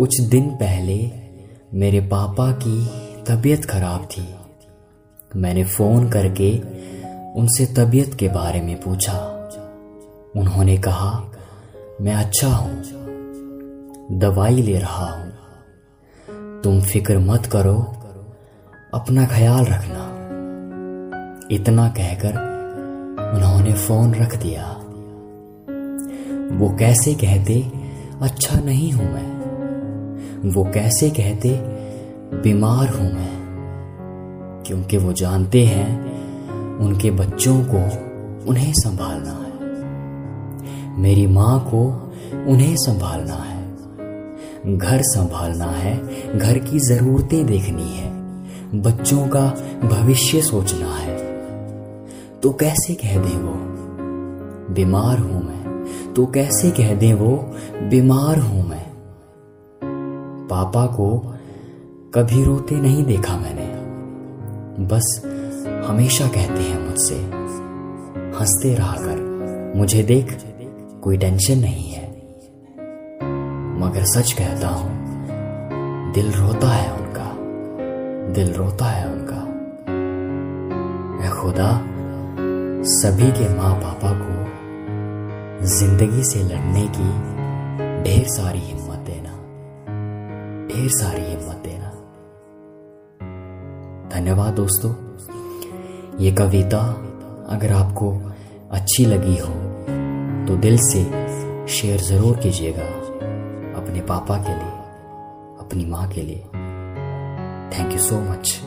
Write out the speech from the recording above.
कुछ दिन पहले मेरे पापा की तबीयत खराब थी। मैंने फ़ोन करके उनसे तबीयत के बारे में पूछा। उन्होंने कहा, मैं अच्छा हूँ, दवाई ले रहा हूँ। तुम फ़िक्र मत करो, अपना ख्याल रखना। इतना कहकर उन्होंने फ़ोन रख दिया। वो कैसे कहते अच्छा नहीं हूँ मैं। वो कैसे कहते, बीमार हूँ मैं। क्योंकि वो जानते हैं, उनके बच्चों को उन्हें संभालना है। मेरी माँ को उन्हें संभालना है। घर संभालना है, घर की जरूरतें देखनी है, बच्चों का भविष्य सोचना है। तो कैसे कह दे वो, बीमार हूँ मैं? तो कैसे कह दे वो, बीमार हूँ मैं? पापा को कभी रोते नहीं देखा मैंने। बस हमेशा कहते हैं मुझसे, हँसते रहा कर, मुझे देख, कोई टेंशन नहीं है। मगर सच कहता हूँ, दिल रोता है उनका, दिल रोता है उनका। खुदा, सभी के माँ पापा को ज़िंदगी से लड़ने की ढेर सारी हिम्मत ढेर सारी हिम्मत देना। धन्यवाद दोस्तों। ये कविता अगर आपको अच्छी लगी हो तो दिल से शेयर ज़रूर कीजिएगा अपने पापा के लिए, अपनी माँ के लिए। Thank you so much